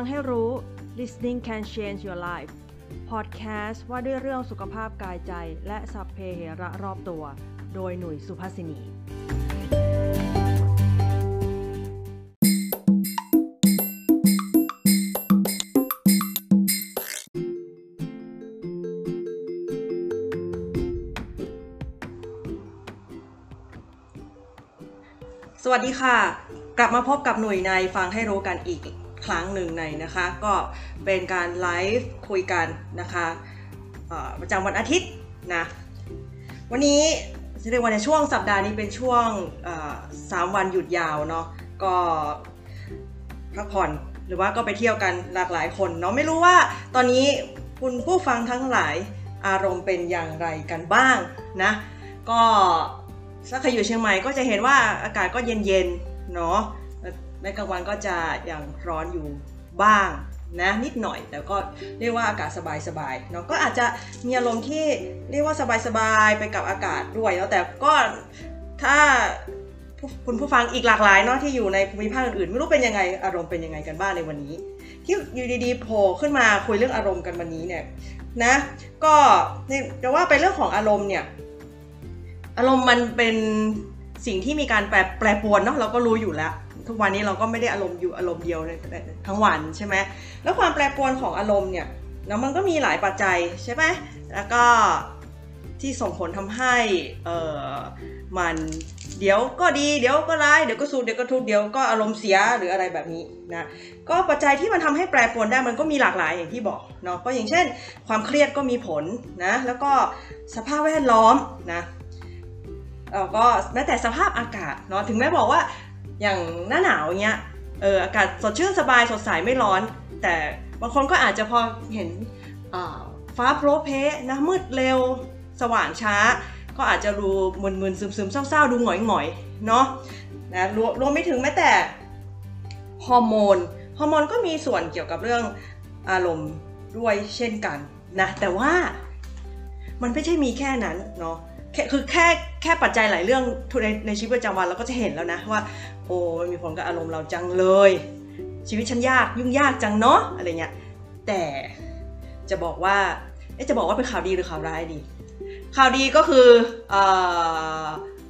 ฟังให้รู้ listening can change your life podcast ว่าด้วยเรื่องสุขภาพกายใจ และสัพเพเหระรอบตัว โดยหนุ่ยสุภาษินีสวัสดีค่ะ กลับมาพบกับหน่วยในฟังให้รู้กันอีก ครั้งหนึ่งในนะคะ ก็เป็นการไลฟ์คุยกันนะคะประจำวันอาทิตย์นะ วันนี้เรียกว่าในช่วงสัปดาห์นี้เป็นช่วงเอ่อสามวันหยุดยาวเนาะก็พักผ่อนหรือว่าก็ไปเที่ยวกันหลากหลายคนเนาะไม่รู้ว่าตอนนี้คุณผู้ฟังทั้งหลายอารมณ์เป็นอย่างไรกันบ้างนะ ก็ถ้าใครอยู่เชียงใหม่ก็จะเห็นว่าอากาศก็เย็นๆเนาะ ในกลางวันก็จะยังร้อนอยู่บ้างนะนิดหน่อยแต่ก็เรียกว่าอากาศสบายๆเนาะก็อาจจะมีอารมณ์ที่เรียกว่าสบายๆไปกับอากาศด้วยแล้วแต่ก็ถ้าคุณผู้ฟังอีกหลากหลายเนาะที่อยู่ในภูมิภาคอื่นๆไม่รู้เป็นยังไงอารมณ์เป็นยังไงกันบ้างในวันนี้ ที่อยู่ดีๆโผล่ขึ้นมาคุยเรื่องอารมณ์กันวันนี้เนี่ยนะก็แต่ว่าไปเรื่องของอารมณ์เนี่ยอารมณ์มันเป็นสิ่งที่มีการแปรแปรปรวนเนาะเราก็รู้อยู่แล้ว ทุกวันนี้เราก็ไม่ได้อารมณ์อยู่อารมณ์เดียวทั้งวันใช่ไหมแล้วความแปรปรวนของอารมณ์เนี่ยแล้วมันก็มีหลายปัจจัยใช่ไหมแล้วก็ที่ส่งผลทำให้เออมันเดี๋ยวก็ดีเดี๋ยวก็ร้ายเดี๋ยวก็สุขเดี๋ยวก็ทุกเดี๋ยวก็อารมณ์เสียหรืออะไรแบบนี้นะก็ปัจจัยที่มันทำให้แปรปรวนได้มันก็มีหลากหลายอย่างที่บอกเนาะก็อย่างเช่น ความเครียดก็มีผลนะแล้วก็สภาพแวดล้อมนะแล้วก็แม้แต่สภาพอากาศเนาะถึงแม้บอกว่า อย่างหน้าหนาวเงี้ยเอออากาศสดชื่นสบายสดใสไม่ร้อน แต่บางคนก็อาจจะพอเห็นฟ้าโปรเพนะมืดเร็วสว่างช้า ก็อาจจะดูมึนๆซึมๆเศร้าๆ ดูหงอยๆเนาะนะรวมรวมไม่ถึงแม้แต่ฮอร์โมนฮอร์โมนก็มีส่วนเกี่ยวกับเรื่องอารมณ์ด้วยเช่นกันนะแต่ว่ามันไม่ใช่มีแค่นั้นเนาะ คือแค่แค่ปัจจัยหลายเรื่องในในชีวิตประจำวันเราก็จะเห็นแล้วนะว่า โอ้มีผลกับอารมณ์เราจังเลย ชีวิตฉันยากยุ่งยากจังเนาะอะไรเงี้ยแต่จะบอกว่าจะบอกว่าเป็นข่าวดีหรือข่าวร้ายดี ข่าวดีก็คือเอ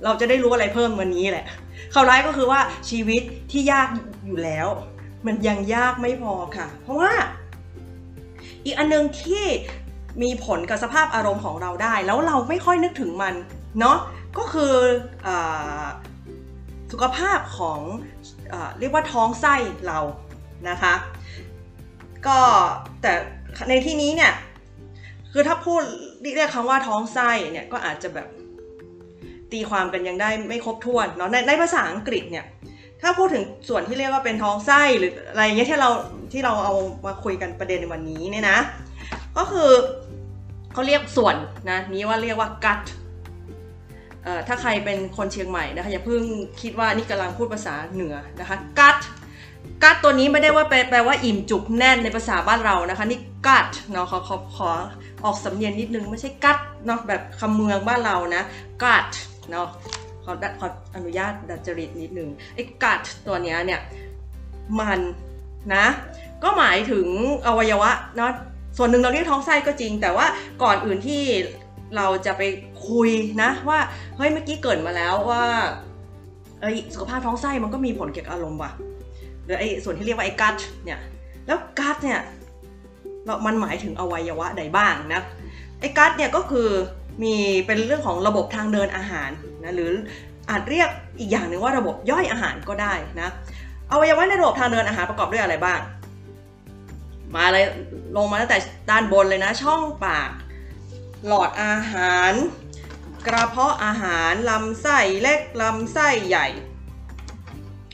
เราจะได้รู้อะไรเพิ่มวันนี้แหละ ข่าวร้ายก็คือว่าชีวิตที่ยากอยู่แล้ว มันยังยากไม่พอค่ะ เพราะว่าอีกอันนึงที่ มีผลกับสภาพอารมณ์ของเราได้ แล้วเราไม่ค่อยนึกถึงมันเนาะก็คืออสุขภาพของอเรียกว่าท้องไส้เรานะคะก็แต่ในที่นี้เนี่ยคือถ้าพูดเรียกคำว่าท้องไส้เนี่ยก็อาจจะแบบตีความกันยังได้ไม่ครบถ้วนเนาะในในภาษาอังกฤษเนี่ยถ้าพูดถึงส่วนที่เรียกว่าเป็นท้องไส้หรืออะไรเงี้ยที่เราที่เราเอามาคุยกันประเด็นในวันนี้เนี่ยนะก็คือ เขาเรียกส่วนนะนี้ว่าเรียกว่า gut เอ่อถ้าใครเป็นคนเชียงใหม่นะคะอย่าเพิ่งคิดว่านี่กำลังพูดภาษาเหนือนะคะ gut gut ตัวนี้ไม่ได้ว่าแปลว่าอิ่มจุกแน่นในภาษาบ้านเรานะคะ นี่ gut เนาะขอขอขอออกสำเนียงนิดนึงไม่ใช่ gut เนาะแบบคำเมืองบ้านเรานะ gut เนาะขอขออนุญาตดัดจริตนิดนึงไอ้ gut ตัวนี้เนี่ยมันนะก็หมายถึงอวัยวะเนาะ ส่วนหนึ่งเราเรียกท้องไส้ก็จริง แต่ว่าก่อนอื่นที่เราจะไปคุยนะ ว่าเฮ้ยเมื่อกี้เกิดมาแล้วว่าเอ้ยสุขภาพท้องไส้มันก็มีผลเกี่ยวกับอารมณ์ว่ะหรือไอ้ส่วนที่เรียกว่าไอ้กัดเนี่ยแล้วกัดเนี่ยมันหมายถึงอวัยวะใดบ้างนะไอ้กัดเนี่ยก็คือมีเป็นเรื่องของระบบทางเดินอาหารนะหรืออาจเรียกอีกอย่างหนึ่งว่าระบบย่อยอาหารก็ได้นะอวัยวะในระบบทางเดินอาหารประกอบด้วยอะไรบ้าง มาเลยลงมาตั้งแต่ด้านบนเลยนะ ช่องปาก หลอดอาหาร กระเพาะอาหาร ลำไส้เล็ก ลำไส้ใหญ่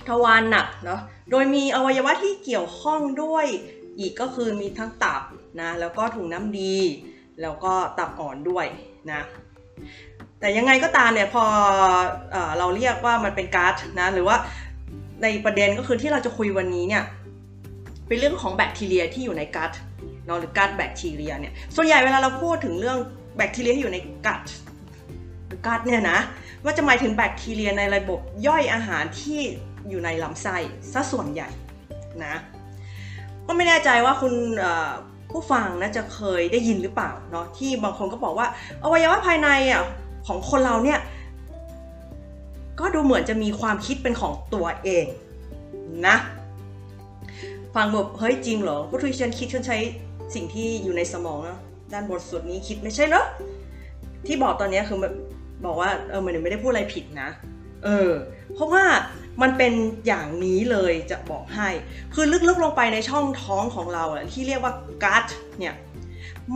ทวารหนักเนาะ โดยมีอวัยวะที่เกี่ยวข้องด้วยอีกก็คือมีทั้งตับนะ แล้วก็ถุงน้ำดี แล้วก็ตับอ่อนด้วยนะ แต่ยังไงก็ตามเนี่ยพอเอเราเรียกว่ามันเป็นก๊าซนะ หรือว่าในประเด็นก็คือที่เราจะคุยวันนี้เนี่ย เป็นเรื่องของแบคทีเรียที่อยู่ในกัดเนาะหรือกัดแบคทีเรียเนี่ยส่วนใหญ่เวลาเราพูดถึงเรื่องแบคทีเรียที่อยู่ในกัดหรือกัดเนี่ยนะว่าจะหมายถึงแบคทีเรียในระบบย่อยอาหารที่อยู่ในลำไส้ซะส่วนใหญ่นะก็ไม่แน่ใจว่าคุณผู้ฟังนะจะเคยได้ยินหรือเปล่าเนาะที่บางคนก็บอกว่าอวัยวะภายในอะของคนเราเนี่ยก็ดูเหมือนจะมีความคิดเป็นของตัวเองนะ ฟังแบบเฮ้ยจริงเหรอก็ที่ฉันคิดฉันใช้สิ่งที่อยู่ในสมองเนาะด้านบนส่วนนี้คิดไม่ใช่เหรอที่บอกตอนนี้คือแบบบอกว่าเออมันไม่ได้พูดอะไรผิดนะ เออ เพราะว่ามันเป็นอย่างนี้เลยจะบอกให้ คือลึกๆลงไปในช่องท้องของเราที่เรียกว่ากัตเนี่ย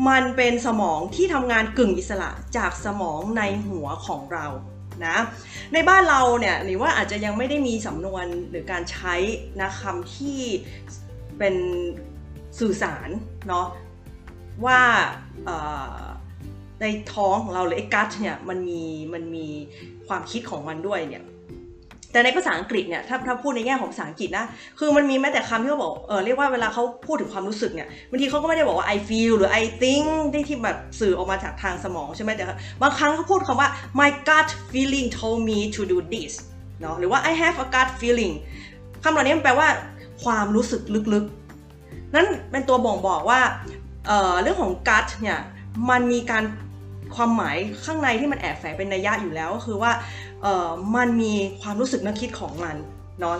มันเป็นสมองที่ทำงานกึ่งอิสระจากสมองในหัวของเรานะในบ้านเราเนี่ยหรือว่าอาจจะยังไม่ได้มีสำนวนหรือการใช้นะคำที่ เป็นสื่อสารเนาะว่าในท้องของเราหรือไอ้กัตเนี่ยมันมีมันมีความคิดของมันด้วยเนี่ยแต่ในภาษาอังกฤษเนี่ยถ้าถ้าพูดในแง่ของภาษาอังกฤษนะคือมันมีแม้แต่คำที่เขาบอกเออเรียกว่าเวลาเขาพูดถึงความรู้สึกเนี่ยบางทีเขาก็ไม่ได้บอกว่า I feel หรือ I think ที่ที่แบบสื่อออกมาจากทางสมองใช่ไหมแต่บางครั้งเขาพูดคำว่า my gut feeling told me to do this เนาะหรือว่า I have a gut feeling คำเหล่านี้มันแปลว่า ความรู้สึกลึกๆ นั้นเป็นตัวบ่งบอกว่าเเรื่องของ gut เนี่ยมันมีการความหมายข้างในที่มันแอบแฝงเป็นนัยยะอยู่แล้วก็คือว่ามันมีความรู้สึกนึกคิดของมันเนาะ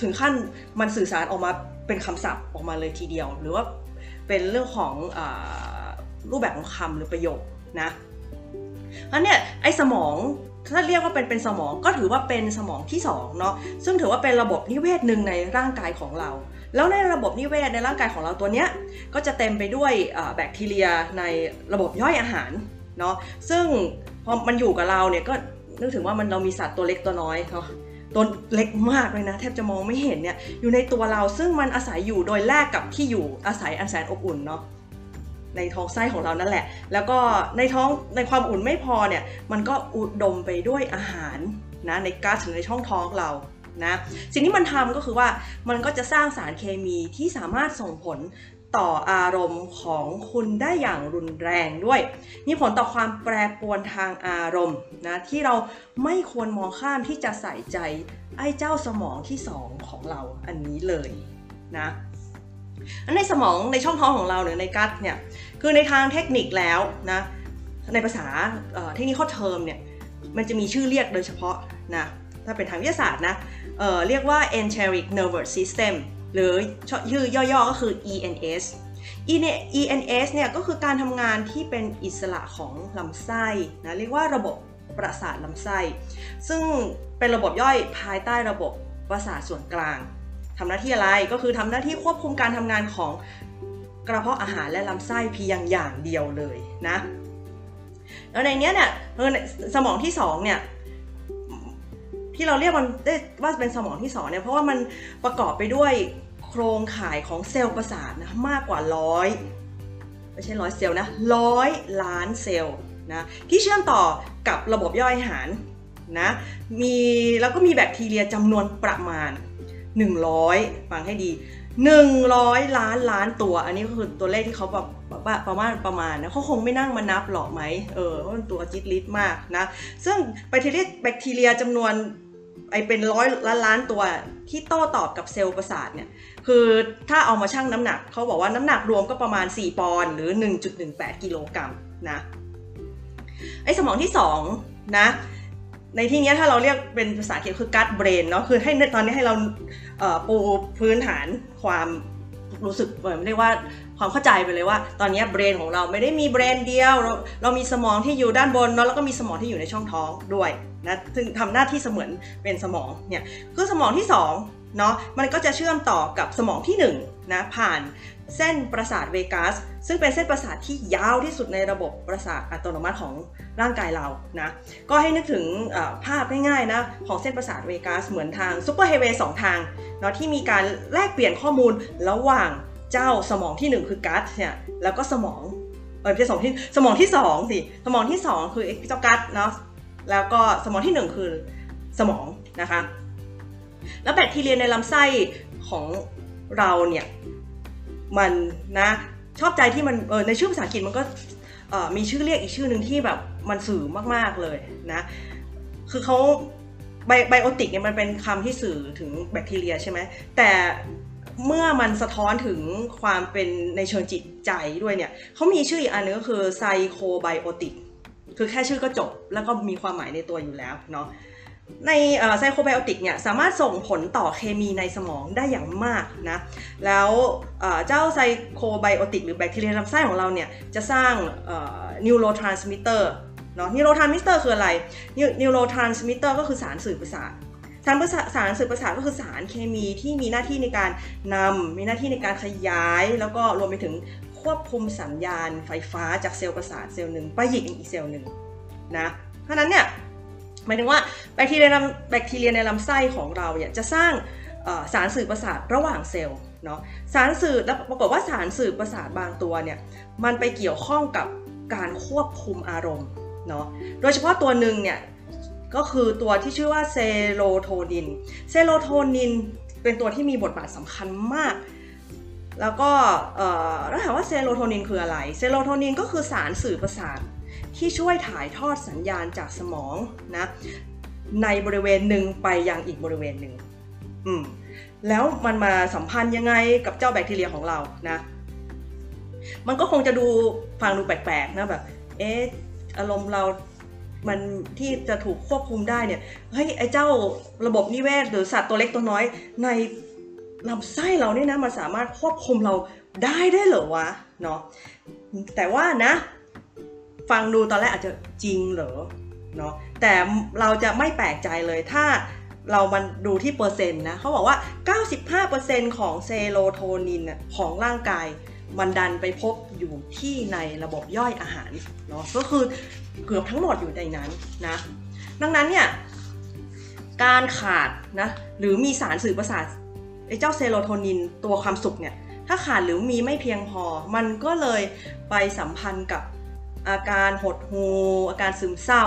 ถึงขั้นมันสื่อสารออกมาเป็นคำศัพท์ออกมาเลยทีเดียว หรือว่าเป็นเรื่องของอรูปแบบของคำหรือประโยคนะอันเนี้ยไอ้สมอง ถ้าเรียกว่าเป็นเป็นสมองก็ถือว่าเป็นสมองที่2เนาะซึ่งถือว่าเป็นระบบนิเวศหนึ่งในร่างกายของเรา แล้วในระบบนิเวศในร่างกายของเราตัวเนี้ยก็จะเต็มไปด้วยแบคทีเรียในระบบย่อยอาหารเนาะซึ่งพอมันอยู่กับเราเนี่ยก็นึกถึงว่ามันเรามีสัตว์ตัวเล็กตัวน้อยเนาะตัวเล็กมากเลยนะแทบจะมองไม่เห็นเนี่ยอยู่ในตัวเราซึ่งมันอาศัยอยู่โดยแลกกับที่อยู่อาศัยอันแสนอบอุ่นเนาะ ในท้องไส้ของเรานั่นแหละ แล้วก็ในท้องในความอุ่นไม่พอเนี่ยมันก็อุดดมไปด้วยอาหารนะในก๊าซหรือในช่องท้องเรานะสิ่งที่มันทำก็คือว่ามันก็จะสร้างสารเคมีที่สามารถส่งผลต่ออารมณ์ของคุณได้อย่างรุนแรงด้วย มีผลต่อความแปรปรวนทางอารมณ์นะที่เราไม่ควรมองข้ามที่จะใส่ใจไอ้เจ้าสมองที่สองของเราอันนี้เลยนะ ในสมองในช่องท้องของเราหรือในกัดเนี่ยคือในทางเทคนิคแล้วนะในภาษาเทคนิคข้อเทอมเนี่ยมันจะมีชื่อเรียกโดยเฉพาะนะถ้าเป็นทางวิทยาศาสตร์นะเเรียกว่า enteric nervous system หรือชื่อย่อๆก็คือ ENS ENS เนี่ยก็คือการทำงานที่เป็นอิสระของลำไส้นะเรียกว่าระบบประสาทลำไส้ ซึ่งเป็นระบบย่อยภายใต้ระบบประสาทส่วนกลาง ทำหน้าที่อะไรก็คือทำหน้าที่ควบคุมการทำงานของกระเพาะอาหารและลำไส้เพียงอย่างเดียวเลยนะแล้วในนี้เนี่ยสมองที่2เนี่ยที่เราเรียกมันได้ว่าเป็นสมองที่สองเนี่ยเพราะว่ามันประกอบไปด้วยโครงข่ายของเซลล์ประสาทนะมากกว่าร้อยไม่ใช่ร้อยเซลล์นะร้อยล้านเซลล์นะที่เชื่อมต่อกับระบบย่อยอาหารนะมีแล้วก็มีแบคทีเรียจำนวนประมาณ 100 ฟังให้ดี 100 ล้านล้านตัว อันนี้ก็คือตัวเลขที่เขาแบบประมาณประมาณนะเขาคงไม่นั่งมานับหรอกไหมเออเพราะมันตัวจิตลิตมากนะ ซึ่งแบคทีเรียแบคทีเรียจำนวนไอเป็นร้อยล้านล้านตัวที่โต้ตอบกับเซลล์ประสาทเนี่ยคือถ้าเอามาชั่งน้ำหนักเขาบอกว่าน้ำหนักรวมก็ประมาณ 4 ปอนด์หรือ 1.18 กิโลกรัมนะไอสมองที่2นะ ในที่นี้ถ้าเราเรียกเป็นภาษาอังกฤษคือ gut brain เนาะคือให้ตอนนี้ให้เราปูพื้นฐานความรู้สึกเหมือนเรียกว่าความเข้าใจไปเลยว่า ตอนนี้ brain ของเราไม่ได้มี brain เดียว เราเรามีสมองที่อยู่ด้านบนเนาะแล้วก็มีสมองที่อยู่ในช่องท้องด้วยนะซึ่งทำหน้าที่เสมือนเป็นสมองเนี่ยคือสมองที่ 2 เนาะมันก็จะเชื่อมต่อกับสมองที่1นะผ่านเส้นประสาท vagus ซึ่งเป็นเส้นประสาทที่ยาวที่สุดในระบบประสาทอัตโนมัติของร่างกายเรานะก็ให้นึกถึงภาพง่ายๆนะของเส้นประสาท vagus เหมือนทาง superhighway สองทางเนาะที่มีการแลกเปลี่ยนข้อมูลระหว่างเจ้าสมองที่ 1 คือ gut เนี่ยแล้วก็สมองเออไม่ใช่สมองที่สมองที่2สิสมองที่ 2 คือเจ้า gut เนาะแล้วก็สมองที่ 1 คือสมองนะคะ แล้วแบคทีเรียในลำไส้ของเราเนี่ยมันนะชอบใจที่มันเออในชื่อภาษาอังกฤษมันก็มีชื่อเรียกอีกชื่อหนึ่งที่แบบมันสื่อมากๆเลยนะ คือเขาไบโอติกเนี่ยมันเป็นคำที่สื่อถึงแบคทีเรียใช่ไหมแต่เมื่อมันสะท้อนถึงความเป็นในเชิงจิตใจด้วยเนี่ยเขามีชื่ออีกอันนึงก็คือไซโคไบโอติกคือแค่ชื่อก็จบแล้วก็มีความหมายในตัวอยู่แล้วเนาะ ใน psychobiotic เนี่ยสามารถส่งผลต่อเคมีในสมองได้อย่างมากนะ แล้วเจ้า psychobiotic หรือแบคทีเรียลำไส้ของเราเนี่ยจะสร้าง neurotransmitter เนาะ neurotransmitter คืออะไร neurotransmitter ก็คือสารสื่อประสาทสารประสาทสารสื่อประสาทก็คือสารเคมีที่มีหน้าที่ในการนำมีหน้าที่ในการขยาย แล้วก็รวมไปถึงควบคุมสัญญาณไฟฟ้าจากเซลล์ประสาทเซลล์หนึ่งไปอีกเซลล์หนึ่งนะเพราะนั้นเนี่ย หมายถึงว่าแบคทีเรียแบคทีเรียในลำไส้ของเราเนี่ยจะสร้างสารสื่อประสาทระหว่างเซลล์เนาะสารสื่อแล้วปรากฏว่าสารสื่อประสาทบางตัวเนี่ยมันไปเกี่ยวข้องกับการควบคุมอารมณ์เนาะโดยเฉพาะตัวหนึ่งเนี่ยก็คือตัวที่ชื่อว่าเซโรโทนิน เซโรโทนินเป็นตัวที่มีบทบาทสำคัญมาก แล้วก็แล้วถามว่าเซโรโทนินคืออะไร เซโรโทนินก็คือสารสื่อประสาท ที่ช่วยถ่ายทอดสัญญาณจากสมองนะในบริเวณหนึ่งไปยังอีกบริเวณหนึ่งอืมแล้วมันมาสัมพันธ์ยังไงกับเจ้าแบคทีเรียของเรานะ มันก็คงจะดูฟังดูแปลกๆนะแบบ เอ๊ะอารมณ์เรามันที่จะถูกควบคุมได้เนี่ย เฮ้ยไอ้เจ้าระบบนิเวศหรือสัตว์ตัวเล็กตัวน้อยในลำไส้เราเนี่ยนะมันสามารถควบคุมเราได้ได้เหรอวะเนาะแต่ว่านะ ฟังดูตอนแรกอาจจะจริงเหรอเนาะแต่เราจะไม่แปลกใจเลยถ้าเรามันดูที่เปอร์เซ็นต์นะเขาบอกว่า 95%ของเซโรโทนินของร่างกายมันดันไปพบอยู่ที่ในระบบย่อยอาหารเนาะก็คือเกือบทั้งหมดอยู่ในนั้นนะดังนั้นเนี่ยการขาดนะหรือมีสารสื่อประสาทไอ้เจ้าเซโรโทนินตัวความสุขเนี่ยถ้าขาดหรือมีไม่เพียงพอ มันก็เลยไปสัมพันธ์กับ อาการหดหูอาการซึมเศร้า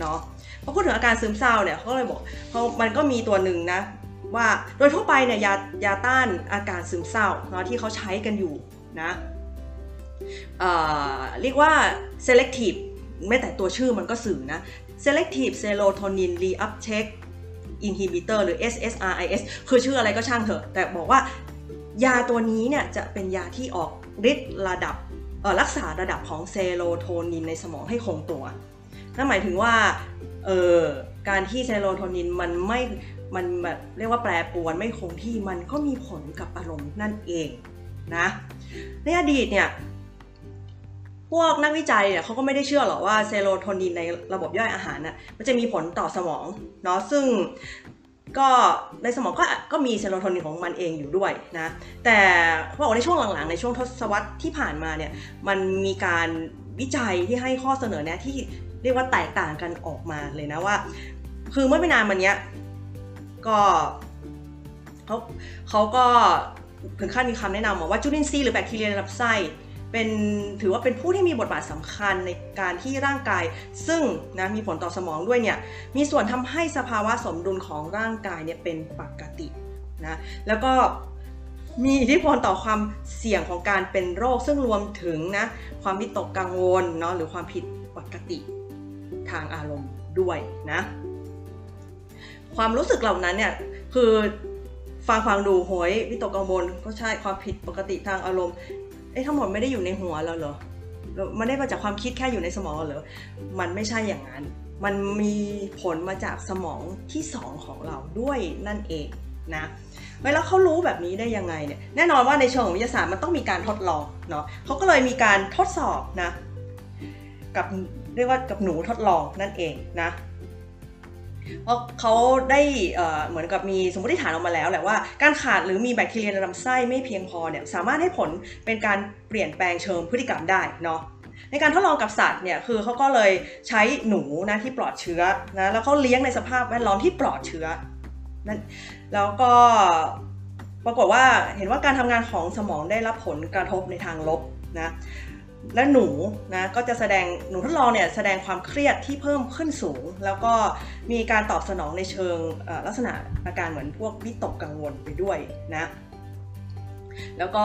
เนาะพอพูดถึงอาการซึมเศร้าเนี่ยเขาเลยบอกเขามันก็มีตัวหนึ่งนะว่าโดยทั่วไปเนี่ยยายาต้านอาการซึมเศร้าเนาะที่เขาใช้กันอยู่นะเรียกว่า selective ไม่แต่ตัวชื่อมันก็สื่อนะ selective serotonin reuptake inhibitor หรือ SSRIs คือชื่ออะไรก็ช่างเถอะ แต่บอกว่ายาตัวนี้เนี่ยจะเป็นยาที่ออกฤทธิ์ระดับ รักษาระดับของเซโรโทนินในสมองให้คงตัว นั่นหมายถึงว่าเออการที่เซโรโทนินมันไม่มันแบบเรียกว่าแปรปรวนไม่คงที่มันก็มีผลกับอารมณ์นั่นเองนะในอดีตเนี่ยพวกนักวิจัยเนี่ยเขาก็ไม่ได้เชื่อหรอกว่าเซโรโทนินในระบบย่อยอาหารน่ะมันจะมีผลต่อสมองเนาะซึ่ง ก็ในสมองก็ก็มีเซโรโทนินของมันเองอยู่ด้วยนะ แต่เขาบอกในช่วงหลังๆ ในช่วงทศวรรษที่ผ่านมาเนี่ยมันมีการวิจัยที่ให้ข้อเสนอแนะที่เรียกว่าแตกต่างกันออกมาเลยนะว่า คือเมื่อไม่นานมานี้ก็เขาเขาก็ถึงขั้นมีคำแนะนำว่าจุลินทรีย์หรือแบคทีเรียในลำไส้ เป็นถือว่าเป็นผู้ที่มีบทบาทสำคัญในการที่ร่างกาย ซึ่งนะมีผลต่อสมองด้วยเนี่ยมีส่วนทำให้สภาวะสมดุลของร่างกายเนี่ยเป็นปกตินะแล้วก็มีอิทธิพลต่อความเสี่ยงของการเป็นโรค ซึ่งรวมถึงนะความวิตกกังวลเนาะหรือความผิดปกติทางอารมณ์ด้วยนะความรู้สึกเหล่านั้นเนี่ยคือฟังฟังดูโหยวิตกกังวลก็ใช่ความผิดปกติทางอารมณ์ อ้ทั้งหมดไม่ได้อยู่ในหัวเราเหรอมันได้มาจากความคิดแค่อยู่ในสมองเหรอมันไม่ใช่อย่างนั้น มันมีผลมาจากสมองที่สองของเราด้วยนั่นเองนะแล้วเขารู้แบบนี้ได้ยังไงเนี่ยแน่นอนว่าในเชิงของวิทยาศาสตร์มันต้องมีการทดลองเนาะเขาก็เลยมีการทดสอบนะกับเรียกว่ากับหนูทดลองนั่นเองนะ เพราะเขาได้เหมือนกับมีสมมติฐานออกมาแล้วแหละว่าการขาดหรือมีแบคทีเรียในลำไส้ไม่เพียงพอเนี่ยสามารถให้ผลเป็นการเปลี่ยนแปลงเชิงพฤติกรรมได้เนาะในการทดลองกับสัตว์เนี่ยคือเขาก็เลยใช้หนูนะที่ปลอดเชื้อนะแล้วเขาเลี้ยงในสภาพแวดล้อมที่ปลอดเชื้อนั่นแล้วก็ปรากฏว่าเห็นว่าการทำงานของสมองได้รับผลกระทบในทางลบนะ และหนูนะก็จะแสดงหนูทดลองเนี่ยแสดงความเครียดที่เพิ่มขึ้นสูง แล้วก็มีการตอบสนองในเชิงลักษณะอาการเหมือนพวกวิตกกังวลไปด้วยนะแล้วก็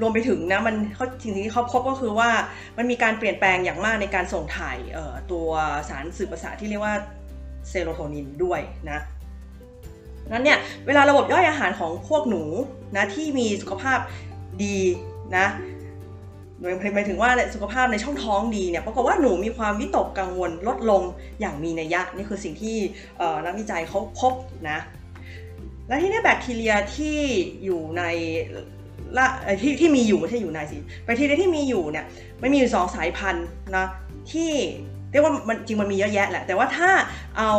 รวมไปถึงนะมันเขาทีนี้เขาพบก็คือว่ามันมีการเปลี่ยนแปลงอย่างมากในการส่งถ่ายตัวสารสื่อประสาทที่เรียกว่าเซโรโทนินด้วยนะนั้นเนี่ยเวลาระบบย่อยอาหารของพวกหนูนะที่มีสุขภาพดีนะ หมายถึงว่าสุขภาพในช่องท้องดีเนี่ยปรากฏว่าหนูมีความวิตกกังวลลดลงอย่างมีนัยยะนี่คือสิ่งที่นักวิจัยเขาพบนะและที่นี่แบคทีเรียที่อยู่ในละที่ที่มีอยู่ไม่ใช่อยู่ในสิแบคทีเรียที่มีอยู่เนี่ยไม่มีอยู่สองสายพันธุ์นะที่เรียกว่ามันจริงมันมีเยอะแยะแหละ แต่ว่าถ้าเอา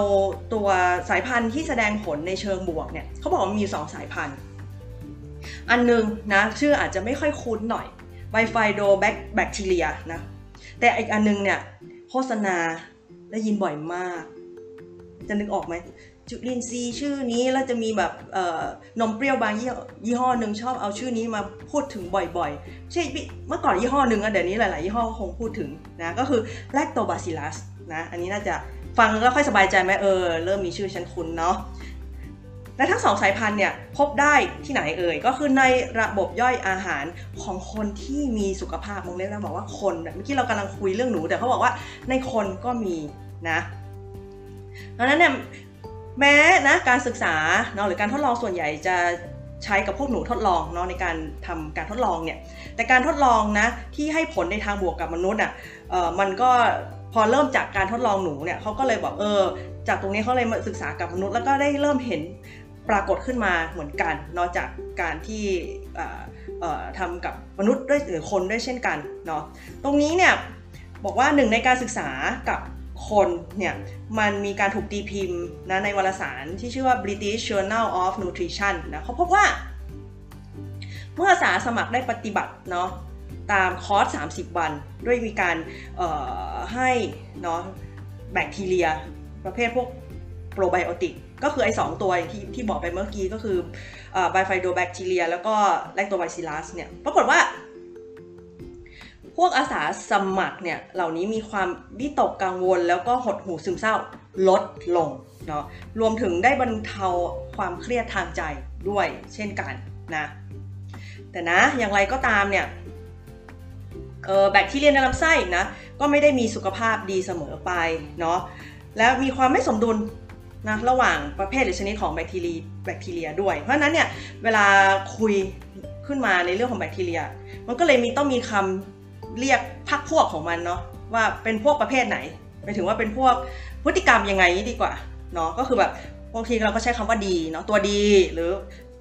ตัวสายพันธุ์ที่แสดงผลในเชิงบวกเนี่ยเขาบอกว่ามีสองสายพันธุ์ อันนึงนะชื่ออาจจะไม่ค่อยคุ้นหน่อย ไบไฟโดแบคทีเรียนะ แต่อีกอันนึงเนี่ยโฆษณาได้ยินบ่อยมาก จะนึกออกไหมจุลินทรีย์ชื่อนี้แล้วจะมีแบบนมเปรี้ยวบางยี่ห้อหนึ่งชอบเอาชื่อนี้มาพูดถึงบ่อยๆ ใช่เมื่อก่อนยี่ห้อหนึ่งอะเดี๋ยวนี้หลายๆยี่ห้อคงพูดถึงนะก็คือแลคโตบาซิลัสนะอันนี้น่าจะฟังแล้วค่อยสบายใจไหมเออ เริ่มมีชื่อฉันคุ้นเนาะ และทั้งสองสายพันธุ์เนี่ยพบได้ที่ไหนเอ่ยก็คือในระบบย่อยอาหารของคนที่มีสุขภาพมองเล็บเราบอกว่าคนเมื่อกี้เรากำลังคุยเรื่องหนู แต่เขาบอกว่าในคนก็มีนะดังนั้นเนี่ยแม้นะการศึกษาเนาะหรือการทดลองส่วนใหญ่จะใช้กับพวกหนูทดลองเนาะในการทำการทดลองเนี่ยแต่การทดลองนะที่ให้ผลในทางบวกกับมนุษย์อะเออมันก็พอเริ่มจากการทดลองหนูเนี่ยเขาก็เลยบอกเออจากตรงนี้เขาเลยมาศึกษากับมนุษย์แล้วก็ได้เริ่มเห็น ปรากฏขึ้นมาเหมือนกัน นอกจากการที่ทำกับมนุษย์ด้วยหรือคนด้วยเช่นกันเนาะตรงนี้เนี่ยบอกว่าหนึ่งในการศึกษากับคนเนี่ยมันมีการถูกตีพิมพ์นะในวารสารที่ชื่อว่า British Journal of Nutrition นะเขาพบว่าเมื่อสาสมัครได้ปฏิบัติเนาะตามคอร์ส 30 วัน ด้วยมีการให้เนาะแบคทีเรีย ประเภทพวกโปรไบโอติก ก็คือไอ้สตัวที่ที่บอกไปเมื่อกี้ก็คือไบไฟโดแบคทีเรีย แล้วก็แลคโตไบซิลัสเนี่ยปรากฏว่า พวกอาสาสมัครเนี่ยเหล่านี้มีความวิตกกังวล แล้วก็หดหูซึมเศร้าลดลงเนาะรวมถึงได้บรรเทาความเครียดทางใจด้วยเช่นกันนะแต่นะอย่างไรก็ตามเนี่ยแบคทีเรียในลำไส้นะก็ไม่ได้มีสุขภาพดีเสมอไปเนาะแล้วมีความไม่สมดุล นะระหว่างประเภทหรือชนิดของแบคทีเรียแบคทีเรียด้วย เพราะนั้นเนี่ยเวลาคุยขึ้นมาในเรื่องของแบคทีเรีย มันก็เลยมีต้องมีคำเรียกพักพวกของมันเนาะว่าเป็นพวกประเภทไหนหมายถึงว่าเป็นพวกพฤติกรรมยังไงดีกว่าเนาะก็คือแบบบางทีเราก็ใช้คำว่าดีเนาะตัวดีหรือ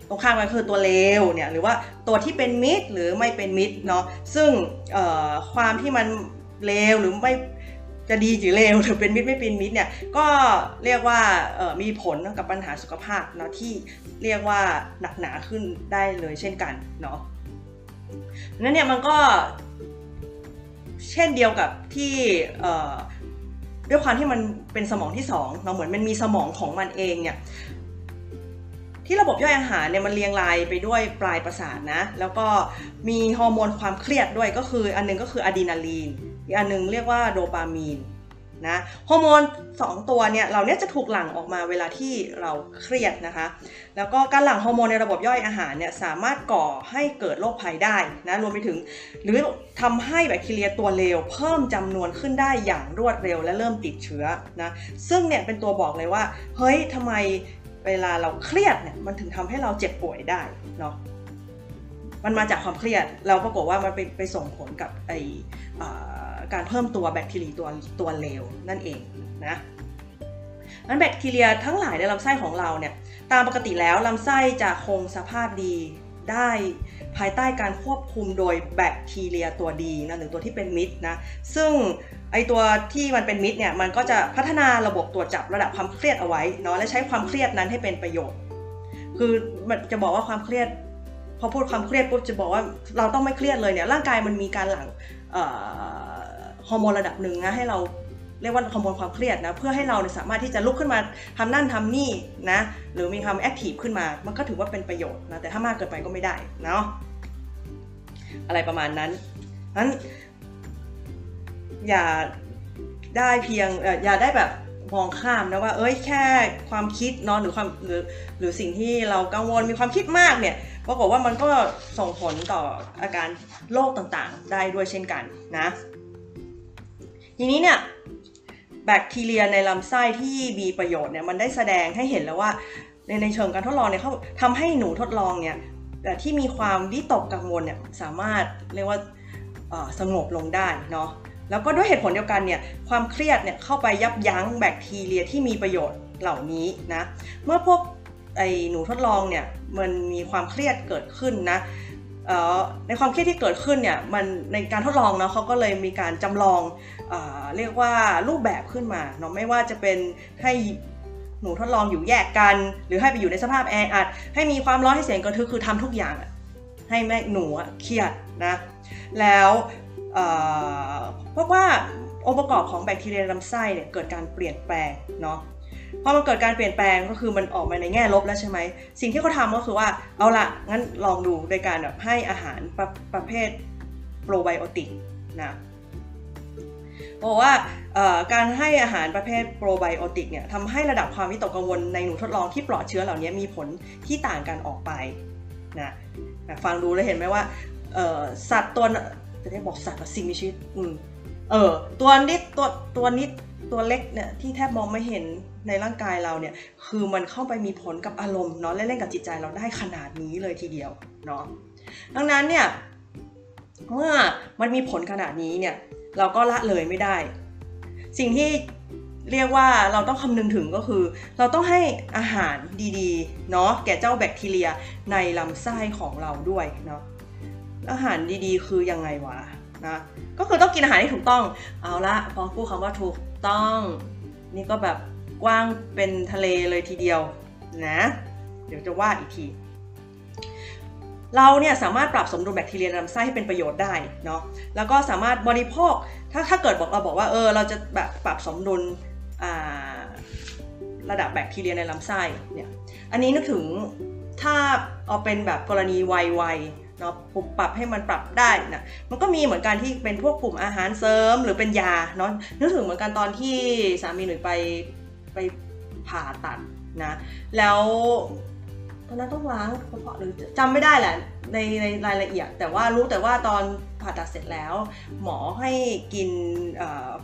ตรงข้ามกันคือตัวเลวเนี่ยหรือว่าตัวที่เป็นมิตรหรือไม่เป็นมิตรเนาะซึ่งความที่มันเลวหรือไม่ จะดีหรือเลวหรือเป็นมิตรไม่เป็นมิตรเนี่ยก็เรียกว่ามีผลกับปัญหาสุขภาพเนาะที่เรียกว่าหนักหนาขึ้นได้เลยเช่นกันเนาะนั้นเนี่ยมันก็เช่นเดียวกับที่ด้วยความที่มันเป็นสมองที่สองเราเหมือนมันมีสมองของมันเองเนี่ยที่ระบบย่อยอาหารเนี่ยมันเรียงรายไปด้วยปลายประสาทนะ แล้วก็มีฮอร์โมนความเครียดด้วยก็คืออันนึงก็คืออะดรีนาลีน อีกอันนึงเรียกว่าโดปามีนนะฮอร์โมน 2 ตัวเนี่ยเราเนี่ยจะถูกหลั่งออกมาเวลาที่เราเครียดนะคะ แล้วก็การหลั่งฮอร์โมนในระบบย่อยอาหารเนี่ยสามารถก่อให้เกิดโรคภัยได้นะรวมไปถึง หรือทำให้แบคทีเรียตัวเลวเพิ่มจำนวนขึ้นได้อย่างรวดเร็วและเริ่มติดเชื้อนะซึ่งเนี่ยเป็นตัวบอกเลยว่า เฮ้ยทำไมเวลาเราเครียดเนี่ยมันถึงทำให้เราเจ็บป่วยได้เนาะ มันมาจากความเครียดเราปรากฏว่ามันไปไปส่งผลกับไอการเพิ่มตัวแบคทีเรียตัวตัวเลวนั่นเองนะนั้นแบคทีเรียทั้งหลายในลำไส้ของเราเนี่ยตามปกติแล้วลำไส้จะคงสภาพดีได้ภายใต้การควบคุมโดยแบคทีเรียตัวดีนะหรือตัวที่เป็นมิตรนะซึ่งไอตัวที่มันเป็นมิตรเนี่ยมันก็จะพัฒนาระบบตรวจจับระดับความเครียดเอาไว้เนาะและใช้ความเครียดนั้นให้เป็นประโยชน์ คือมันจะบอกว่าความเครียด พอพูดความเครียดปุ๊บจะบอกว่าเราต้องไม่เครียดเลยเนี่ยร่างกายมันมีการหลั่งฮอร์โมนระดับหนึ่งนะให้เราเรียกว่าฮอร์โมนความเครียดนะเพื่อให้เราสามารถที่จะลุกขึ้นมาทำนั่นทำนี่นะหรือมีความแอคทีฟขึ้นมามันก็ถือว่าเป็นประโยชน์นะแต่ถ้ามากเกินไปก็ไม่ได้เนาะอะไรประมาณนั้นนั้น อย่าได้เพียงอย่าได้แบบมองข้ามนะว่าเอ้ยแค่ความคิดเนาะหรือความหรือหรือสิ่งที่เรากังวลมีความคิดมากเนี่ย ปรากฏว่ามันก็ส่งผลต่ออาการโรคต่างๆ ได้ด้วยเช่นกันนะ ทีนี้เนี่ยแบคทีเรียในลำไส้ที่มีประโยชน์เนี่ยมันได้แสดงให้เห็นแล้วว่าในในเชิงการทดลองเนี่ยเขาทำให้หนูทดลองเนี่ยที่มีความวิตกกังวลเนี่ยสามารถเรียกว่าสงบลงได้เนาะแล้วก็ด้วยเหตุผลเดียวกันเนี่ยความเครียดเนี่ยเข้าไปยับยั้งแบคทีเรียที่มีประโยชน์เหล่านี้นะเมื่อพวก ไอ้หนูทดลองเนี่ยมันมีความเครียดเกิดขึ้นนะในความเครียดที่เกิดขึ้นเนี่ยมันในการทดลองเนาะเขาก็เลยมีการจำลองเอเรียกว่ารูปแบบขึ้นมาเนาะไม่ว่าจะเป็นให้หนูทดลองอยู่แยกกัน หรือให้ไปอยู่ในสภาพแออัดให้มีความร้อนให้เสียงกระทึกคือทำทุกอย่างให้แม่หนูเครียดนะแล้วเพราะว่าองค์ประกอบของแบคทีเรียลำไส้เนี่ยเกิดการเปลี่ยนแปลงเนาะ พอมันเกิดการเปลี่ยนแปลงก็คือมันออกมาในแง่ลบแล้วใช่ไหมสิ่งที่เขาทำก็คือว่าเอาละงั้นลองดูโดยการแบบให้อาหารประประเภทโปรไบโอติกนะบอกว่าการให้อาหารประเภทโปรไบโอติกเนี่ยทำให้ระดับความวิตกกังวลในหนูทดลองที่ปลอดเชื้อเหล่านี้มีผลที่ต่างกันออกไปนะฟังดูแล้วเห็นไหมว่าสัตว์ตัวจะได้บอกสัตว์กับสิ่งมีชีวิตอืมเออตัวนิดตัวตัวนิด ตัวเล็กเนี่ยที่แทบมองไม่เห็นในร่างกายเราเนี่ยคือมันเข้าไปมีผลกับอารมณ์เนาะและเล่นกับจิตใจเราได้ขนาดนี้เลยทีเดียวเนาะดังนั้นเนี่ยเมื่อมันมีผลขนาดนี้เนี่ยเราก็ละเลยไม่ได้ สิ่งที่เรียกว่าเราต้องคำนึงถึงก็คือ เราต้องให้อาหารดีๆเนาะแก่เจ้าแบคทีเรียในลำไส้ของเราด้วยเนาะอาหารดีๆ คือยังไงวะนะก็คือต้องกินอาหารที่ถูกต้องเอาละพอพูดคำว่าถูก ต้อง นี่ก็แบบกว้างเป็นทะเลเลยทีเดียวนะ เดี๋ยวจะว่าอีกที เราเนี่ยสามารถปรับสมดุลแบคทีเรียในลำไส้ให้เป็นประโยชน์ได้เนาะ แล้วก็สามารถบริโภค ถ้าถ้าเกิดบอกเราบอกว่าเออเราจะแบบปรับสมดุลระดับแบคทีเรียในลำไส้เนี่ย อันนี้นึกถึง ถ้าเอาเป็นแบบกรณีวัยเนาะปุ่มปรับให้มันปรับได้นะมันก็มีเหมือนกันที่เป็นพวกกลุ่มอาหารเสริมหรือเป็นยาเนาะนึกถึงเหมือนกันตอนที่สามีหนุ่ยไปไปผ่าตัดนะแล้วตอนนั้นต้องล้างกระเพาะหรือจำไม่ได้แหละในในรายละเอียด แต่ว่ารู้แต่ว่าตอนผ่าตัดเสร็จแล้ว หมอให้กิน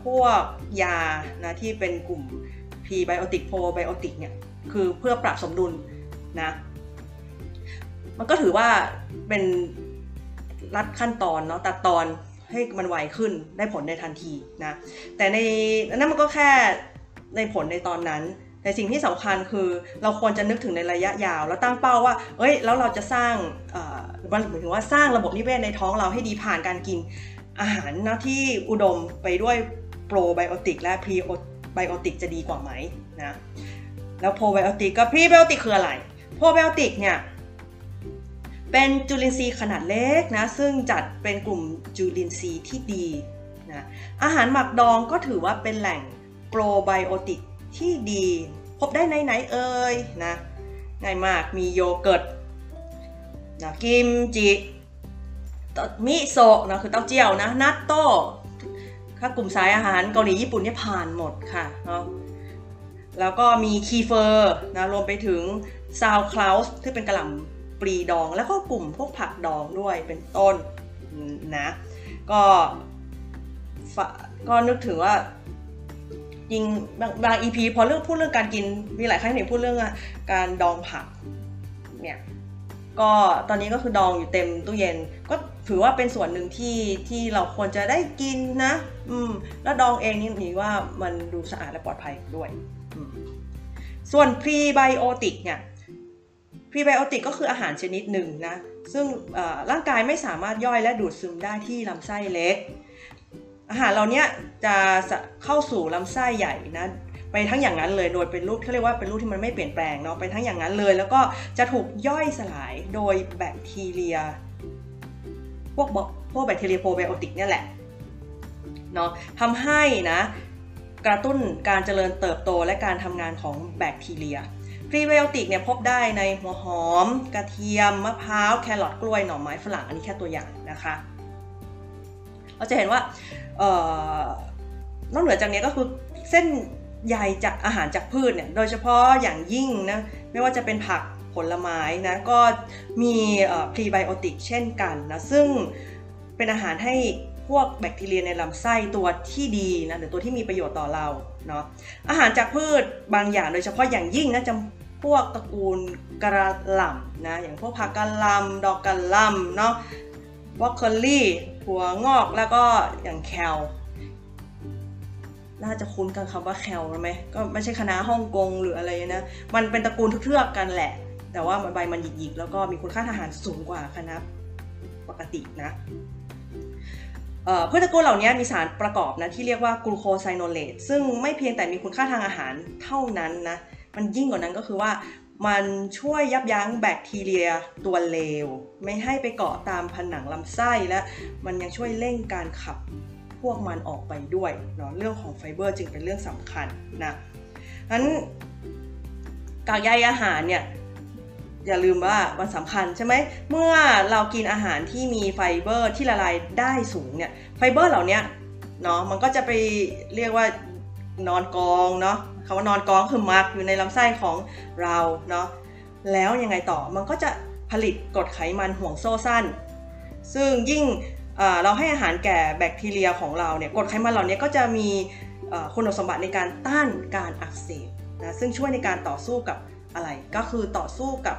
พวกยานะที่เป็นกลุ่มพีไบโอติกโปรไบโอติกเนี่ยคือเพื่อปรับสมดุลนะ มันก็ถือว่าเป็นรัดขั้นตอนเนาะตัดตอนให้มันไวขึ้นได้ผลในทันทีนะแต่ในนั้นมันก็แค่ในผลในตอนนั้น แต่สิ่งที่สำคัญคือเราควรจะนึกถึงในระยะยาว แล้วตั้งเป้าว่า เอ้ยแล้วเราจะสร้างมันหมายถึงว่าสร้างระบบนิเวศในท้องเราให้ดีผ่านการกินอาหารนะที่อุดมไปด้วยโปรไบโอติกและพรีไบโอติกจะดีกว่าไหมนะแล้วโปรไบโอติกกับพรีไบโอติกคืออะไรโปรไบโอติกเนี่ย เป็นจุลินทรีย์ขนาดเล็กนะซึ่งจัดเป็นกลุ่มจุลินทรีย์ที่ดีนะอาหารหมักดองก็ถือว่าเป็นแหล่งโปรไบโอติกที่ดี พบได้ในไหนเอ่ยนะง่ายมากมีโยเกิร์ตนะกิมจิมิโซะนะคือเต้าเจี้ยวนะนัตโต้ถ้ากลุ่มสายอาหารเกาหลีญี่ปุ่นเนี่ยผ่านหมดค่ะเนาะแล้วก็มีคีเฟอร์นะรวมไปถึง sauerkraut ที่เป็นกะหล่ำ ปลีดองแล้วก็กลุ่มพวกผักดองด้วยเป็นต้นนะก็ก็นึกถึงว่าจริงบางบาง EP พอเรื่องพูดเรื่องการกินมีหลายครั้งที่พูดเรื่องการดองผักเนี่ยก็ตอนนี้ก็คือดองอยู่เต็มตู้เย็น ก็ถือว่าเป็นส่วนหนึ่งที่ที่เราควรจะได้กินนะ อืม แล้วดองเองนี่มีว่ามันดูสะอาดและปลอดภัยด้วย ส่วนพรีไบโอติกเนี่ย พรีไบโอติกก็คืออาหารชนิดหนึ่งนะ ซึ่งร่างกายไม่สามารถย่อยและดูดซึมได้ที่ลำไส้เล็ก อาหารเราเนี้ยจะเข้าสู่ลำไส้ใหญ่นะไปทั้งอย่างนั้นเลยโดยเป็นรูปที่เรียกว่าเป็นรูปที่มันไม่เปลี่ยนแปลงเนาะไปทั้งอย่างนั้นเลย แล้วก็จะถูกย่อยสลายโดยแบคทีเรีย พวกพวกแบคทีเรียโปรไบโอติกเนี่ยแหละเนาะทำให้นะกระตุ้นการเจริญเติบโตและการทำงานของแบคทีเรีย พรีไบโอติกเนี่ยพบได้ในหัวหอม กระเทียม มะพร้าว แครอทกล้วย หน่อไม้ฝรั่ง อันนี้แค่ตัวอย่างนะคะ เราจะเห็นว่านอกเหนือจากนี้ก็คือเส้นใยจากอาหารจากพืชเนี่ย โดยเฉพาะอย่างยิ่งนะ ไม่ว่าจะเป็นผักผลไม้นะ ก็มีพรีไบโอติกเช่นกันนะ ซึ่งเป็นอาหารให้พวกแบคทีเรียในลำไส้ตัวที่ดีนะหรือตัวที่มีประโยชน์ต่อเราเนาะอาหารจากพืชบางอย่างโดยเฉพาะอย่างยิ่งนะจำ พวกตระกูลกระหล่ำนะอย่างพวกผักกระหล่ำดอกกระหล่ำเนาะบรอกโคลีถั่วงอกแล้วก็อย่าง kale น่าจะคุ้นกันคำว่า kale ไหมก็ไม่ใช่คะน้าฮ่องกงหรืออะไรนะมันเป็นตระกูลเทือกกันแหละ แต่ว่าใบมันหยิกๆแล้วก็มีคุณค่าทางอาหารสูงกว่าคะน้าปกตินะพืชตระกูลเหล่านี้มีสารประกอบนะที่เรียกว่า glucosinolate ซึ่งไม่เพียงแต่มีคุณค่าทางอาหารเท่านั้นนะ มันยิ่งกว่านั้นก็คือว่ามันช่วยยับยั้งแบคทีเรียตัวเลว ไม่ให้ไปเกาะตามผนังลำไส้และมันยังช่วยเร่งการขับพวกมันออกไปด้วยเนาะเรื่องของไฟเบอร์จึงเป็นเรื่องสำคัญนะนั้นกากใยอาหารเนี่ยอย่าลืมว่ามันสำคัญใช่ไหมเมื่อเรากินอาหารที่มีไฟเบอร์ที่ละลายได้สูงเนี่ยไฟเบอร์เหล่านี้เนาะมันก็จะไปเรียกว่านอนกองเนาะ คำว่านอนกองคือมักอยู่ในลำไส้ของเราเนาะแล้วยังไงต่อมันก็จะผลิตกรดไขมันห่วงโซ่สั้น ซึ่งยิ่งเราให้อาหารแก่แบคทีเรียของเราเนี่ยกรดไขมันเหล่านี้ก็จะมีคุณสมบัติในการต้านการอักเสบนะซึ่งช่วยในการต่อสู้กับอะไร ก็คือต่อสู้กับ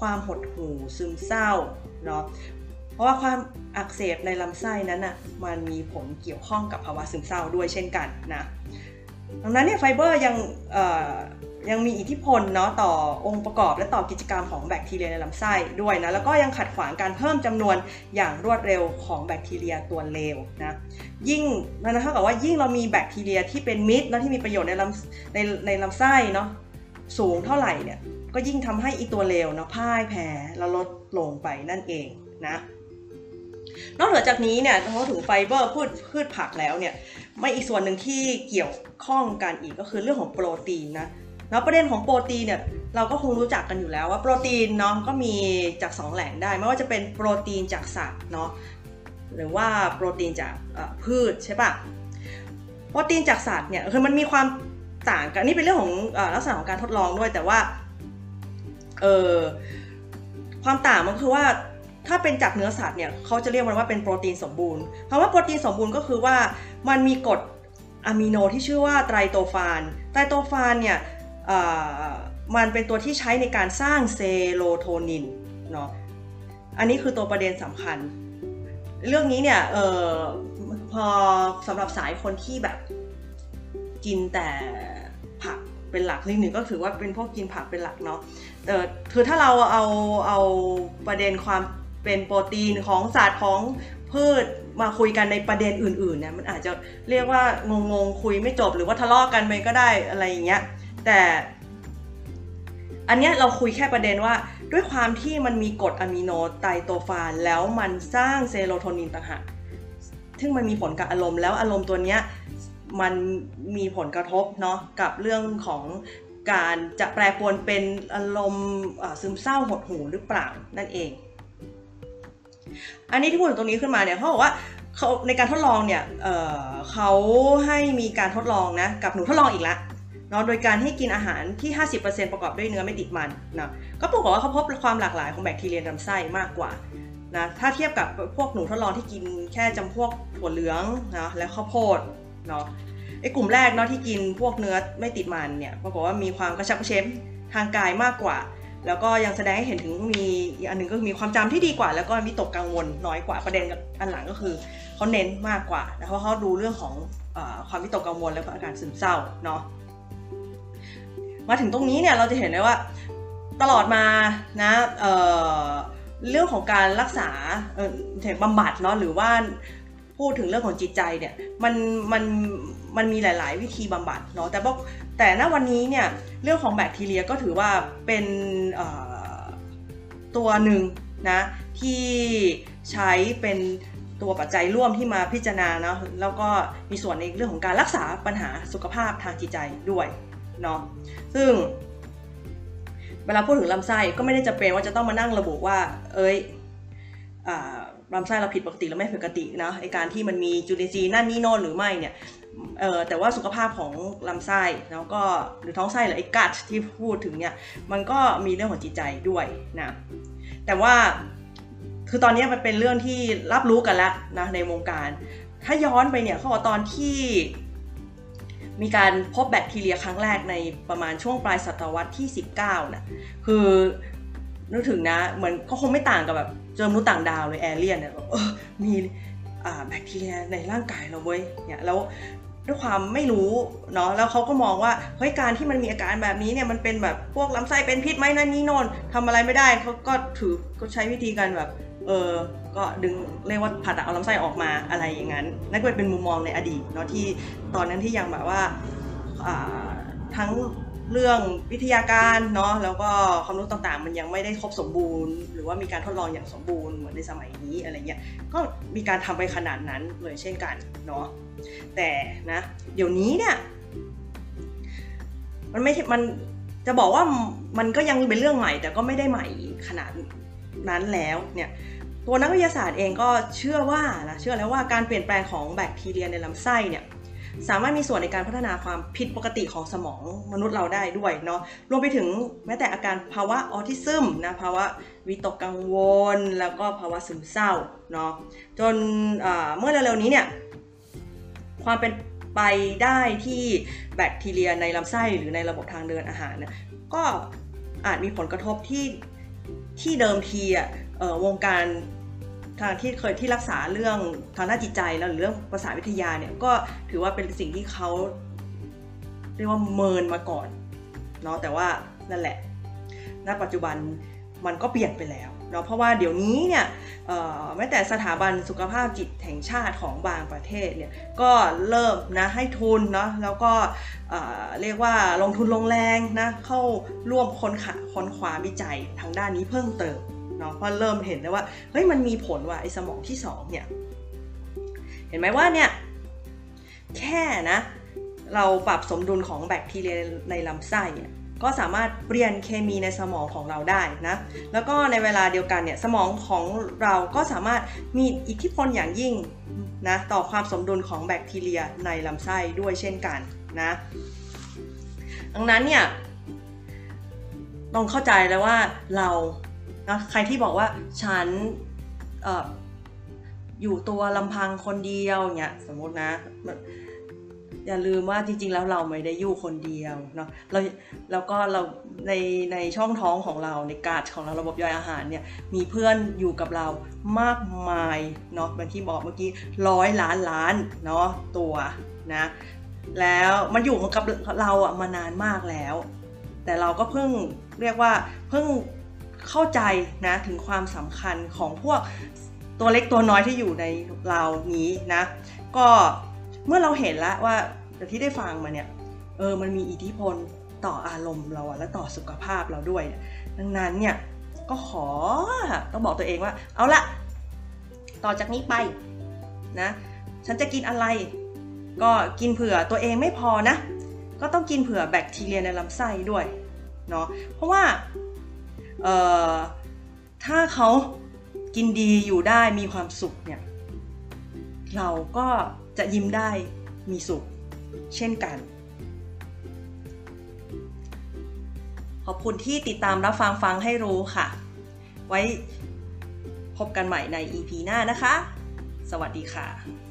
ความหดหู่ซึมเศร้าเนาะเพราะว่าความอักเสบในลำไส้นั้นอะมันมีผลเกี่ยวข้องกับภาวะซึมเศร้าด้วยเช่นกันนะ ดังนั้นเนี่ยไฟเบอร์ยังยังมีอิทธิพลเนาะต่อองค์ประกอบและต่อกิจกรรมของแบคทีเรียในลำไส้ด้วยนะแล้วก็ยังขัดขวางการเพิ่มจำนวนอย่างรวดเร็วของแบคทีเรียตัวเลวนะยิ่งนั่นเท่ากับว่ายิ่งเรามีแบคทีเรียที่เป็นมิตรและที่มีประโยชน์ในลำในในลำไส้เนาะสูงเท่าไหร่เนี่ยก็ยิ่งทำให้อีตัวเลวเนาะพ่ายแพ้แล้วลดลงไปนั่นเองนะนอกเหนือจากนี้เนี่ยพอถึงไฟเบอร์พืชพืชผักแล้วเนี่ย ไม่อีกส่วนหนึ่งที่เกี่ยวข้องกันอีกก็คือเรื่องของโปรตีนนะแล้วประเด็นของโปรตีนเนี่ยเราก็คงรู้จักกันอยู่แล้วว่าโปรตีนเนาะก็มีจาก 2 แหล่งได้ ไม่ว่าจะเป็นโปรตีนจากสัตว์เนาะหรือว่าโปรตีนจากพืชใช่ปะโปรตีนจากสัตว์เนี่ยคือมันมีความต่างกันนี่เป็นเรื่องของลักษณะของการทดลองด้วยแต่ว่าเออความต่างมันคือว่า ถ้าเป็นจากเนื้อสัตว์เนี่ยเขาจะเรียกมันว่าเป็นโปรตีนสมบูรณ์คำว่าโปรตีนสมบูรณ์ก็คือว่ามันมีกรดอะมิโนที่ชื่อว่าไตรโตฟานไตรโตฟานเนี่ยมันเป็นตัวที่ใช้ในการสร้างเซโรโทนินเนาะอันนี้คือตัวประเด็นสำคัญ เรื่องนี้เนี่ยออพอสำหรับสายคนที่แบบกินแต่ผักเป็นหลักนิดหนึ่งก็ถือว่าเป็นพวกกินผักเป็นหลักเนาะแต่คือถ้าเราเอาเอาประเด็นความ เป็นโปรตีนของศาสตว์ของพืชมาคุยกันในประเด็นอื่นๆเนี่ยมันอาจจะเรียกว่างงๆคุยไม่จบหรือว่าทะเลาะกันไปก็ได้อะไรอย่างเงี้ยแต่อันเนี้ยเราคุยแค่ประเด็นว่า ด้วยความที่มันมีกรดอะมิโนไตโตฟานแล้วมันสร้างเซโรโทนินต่างหากซึ่งมันมีผลกับอารมณ์แล้วอารมณ์ตัวเนี้ยมันมีผลกระทบเนาะกับเรื่องของการจะแปรปรวนเป็นอารมณ์ซึมเศร้าหดหูหรือเปล่านั่นเอง อันนี้ที่พูดถึงตรงนี้ขึ้นมาเนี่ยเขาบอกว่าเขาในการทดลองเนี่ยเเขาให้มีการทดลองนะกับหนูทดลองอีกล้วเนาะโดยการให้กินอาหารที่ 50%ประกอบด้วยเนื้อไม่ติดมันนะก็ปรากฏว่าเขาพบความหลากหลายของแบคทีเรียลำไส้มากกว่านะถ้าเทียบกับพวกหนูทดลองที่กินแค่จำพวกถั่วเหลืองนะและข้าวโพดเนาะไอ้กลุ่มแรกเนาะที่กินพวกเนื้อไม่ติดมันเนี่ยปรากฏว่ามีความกระชับกระเฉงทางกายมากกว่า แล้วก็ยังแสดงให้เห็นถึงมีอีกอันนึงก็มีความจำที่ดีกว่า แล้วก็วิตกกังวลน้อยกว่าประเด็นอันหลังก็คือเขาเน้นมากกว่าเพราะเขาดูเรื่องของอความวิตกกังวลและอาการซึมเศร้าเนาะมาถึงตรงนี้เนี่ยเราจะเห็นเลยว่าตลอดมานะเเรื่องของการรักษาเบำบัดเนาะหรือว่าพูดถึงเรื่องของจิตใจเนี่ยมันมัน มันมีหลาย ๆ วิธีบำบัดเนาะแต่บอกแต่ณวันนี้เนี่ยเรื่องของแบคทีเรียก็ถือว่าเป็นตัวหนึ่งนะที่ใช้เป็นตัวปัจจัยร่วมที่มาพิจารณาเนาะแล้วก็มีส่วนในเรื่องของการรักษาปัญหาสุขภาพทางจิตใจด้วยเนาะซึ่งเวลาพูดถึงลำไส้ก็ไม่ได้จะเป็นว่าจะต้องมานั่งระบุว่า เอ้ยลำไส้เราผิดปกติหรือไม่ปกตินะไอการที่มันมีจุลินทรีย์นั่นนี่โน่นหรือไม่เนี่ย แต่ว่าสุขภาพของลำไส้แล้วก็หรือท้องไส้หรือไอ้กัดที่พูดถึงเนี่ยมันก็มีเรื่องของจิตใจด้วยนะแต่ว่าคือตอนนี้มันเป็นเรื่องที่รับรู้กันแล้วนะในวงการ ถ้าย้อนไปเนี่ยเขาบอกตอนที่มีการพบแบคทีเรียครั้งแรกในประมาณช่วงปลายศตวรรษที่ 19นะคือนึกถึงนะเหมือนก็คงไม่ต่างกับแบบเจอมนุษย์ต่างดาวเลยแอเรียนเนี่ยแบบมีแบคทีเรียในร่างกายเราเว้ยเนี่ยแล้ว ด้วยความไม่รู้เนาะแล้วเขาก็มองว่าเฮ้ยการที่มันมีอาการแบบนี้เนี่ยมันเป็นแบบพวกลำไส้เป็นพิษไหมนั่นนี่โน่นทำอะไรไม่ได้เขาก็ถือก็ใช้วิธีการแบบเออก็ดึงเรียกว่าผ่าตัดเอาลำไส้ออกมาอะไรอย่างนั้นนั่นก็เป็นมุมมองในอดีตเนาะที่ตอนนั้นที่ยังแบบว่าทั้ง เรื่องวิทยาการเนาะแล้วก็ความรู้ต่างๆ มันยังไม่ได้ครบสมบูรณ์ หรือว่ามีการทดลองอย่างสมบูรณ์เหมือนในสมัยนี้อะไรเงี้ยก็มีการทำไปขนาดนั้นเลยเช่นกันเนาะแต่นะ เดี๋ยวนี้เนี่ยมันไม่มันจะบอกว่ามันก็ยังเป็นเรื่องใหม่ แต่ก็ไม่ได้ใหม่ขนาดนั้นแล้วเนี่ยตัวนักวิทยาศาสตร์เองก็เชื่อว่านะเชื่อแล้วว่าการเปลี่ยนแปลงของแบคทีเรียในลำไส้เนี่ย สามารถมีส่วนในการพัฒนาความผิดปกติของสมองมนุษย์เราได้ด้วยเนาะรวมไปถึงแม้แต่อาการภาวะออทิซึมนะภาวะวิตกกังวล แล้วก็ภาวะซึมเศร้าเนาะจนเมื่อเร็วๆนี้เนี่ยความเป็นไปได้ที่แบคทีเรียในลำไส้หรือในระบบทางเดินอาหารเนี่ยก็อาจมีผลกระทบที่ที่เดิมทีอะวงการ ทางที่เคยที่รักษาเรื่องทางด้านจิตใจแล้วหรือเรื่องภาษาวิทยาเนี่ยก็ถือว่าเป็นสิ่งที่เขาเรียกว่าเมินมาก่อนเนาะแต่ว่านั่นแหละ ณ ปัจจุบันมันก็เปลี่ยนไปแล้วเนาะเพราะว่าเดี๋ยวนี้เนี่ยแม้แต่สถาบันสุขภาพจิตแห่งชาติของบางประเทศเนี่ยก็เริ่มนะให้ทุนเนาะแล้วก็เรียกว่าลงทุนลงแรงนะเข้าร่วมค้นค้นคว้าวิจัยทางด้านนี้เพิ่มเติม เนาะเพราะเริ่มเห็นแล้วว่าเฮ้ยมันมีผลว่าไอ้สมองที่สองเนี่ยเห็นไหมว่าเนี่ยแค่นะเราปรับสมดุลของแบคทีเรียในลำไส้ก็สามารถเปลี่ยนเคมีในสมองของเราได้นะแล้วก็ในเวลาเดียวกันเนี่ยสมองของเราก็สามารถมีอิทธิพลอย่างยิ่งนะต่อความสมดุลของแบคทีเรียในลำไส้ด้วยเช่นกันนะดังนั้นเนี่ยต้องเข้าใจแล้วว่าเรา นะใครที่บอกว่าฉันอออยู่ตัวลำพังคนเดียวเนี่ยสมมตินะ อย่าลืมว่าจริง ๆ แล้วเราไม่ได้อยู่คนเดียวเนาะเราแล้วก็เราในในช่องท้องของเราในกาดของเราระบบย่อยอาหารเนี่ยมีเพื่อนอยู่กับเรามากมายเนาะเหมือนที่บอกเมื่อกี้ร้อยล้านล้านเนาะตัวนะแล้วมันอยู่กับเราอะมานานมากแล้ว แต่เราก็เพิ่งเรียกว่าเพิ่ง เข้าใจนะถึงความสำคัญของพวกตัวเล็กตัวน้อยที่อยู่ในเรานี้นะ ก็เมื่อเราเห็นแล้วว่าที่ได้ฟังมาเนี่ยเออมันมีอิทธิพลต่ออารมณ์เราและต่อสุขภาพเราด้วย ดังนั้นเนี่ยก็ขอต้องบอกตัวเองว่า เอาละต่อจากนี้ไปนะ ฉันจะกินอะไร ก็กินเผื่อตัวเองไม่พอนะ ก็ต้องกินเผื่อแบคทีเรียในลำไส้ด้วยเนาะเพราะว่า ถ้าเขากินดีอยู่ได้มีความสุขเนี่ยเราก็จะยิ้มได้มีสุข เช่นกัน ขอบคุณที่ติดตามรับฟังฟังให้รู้ค่ะ ไว้พบกันใหม่ใน EP หน้านะคะ สวัสดีค่ะ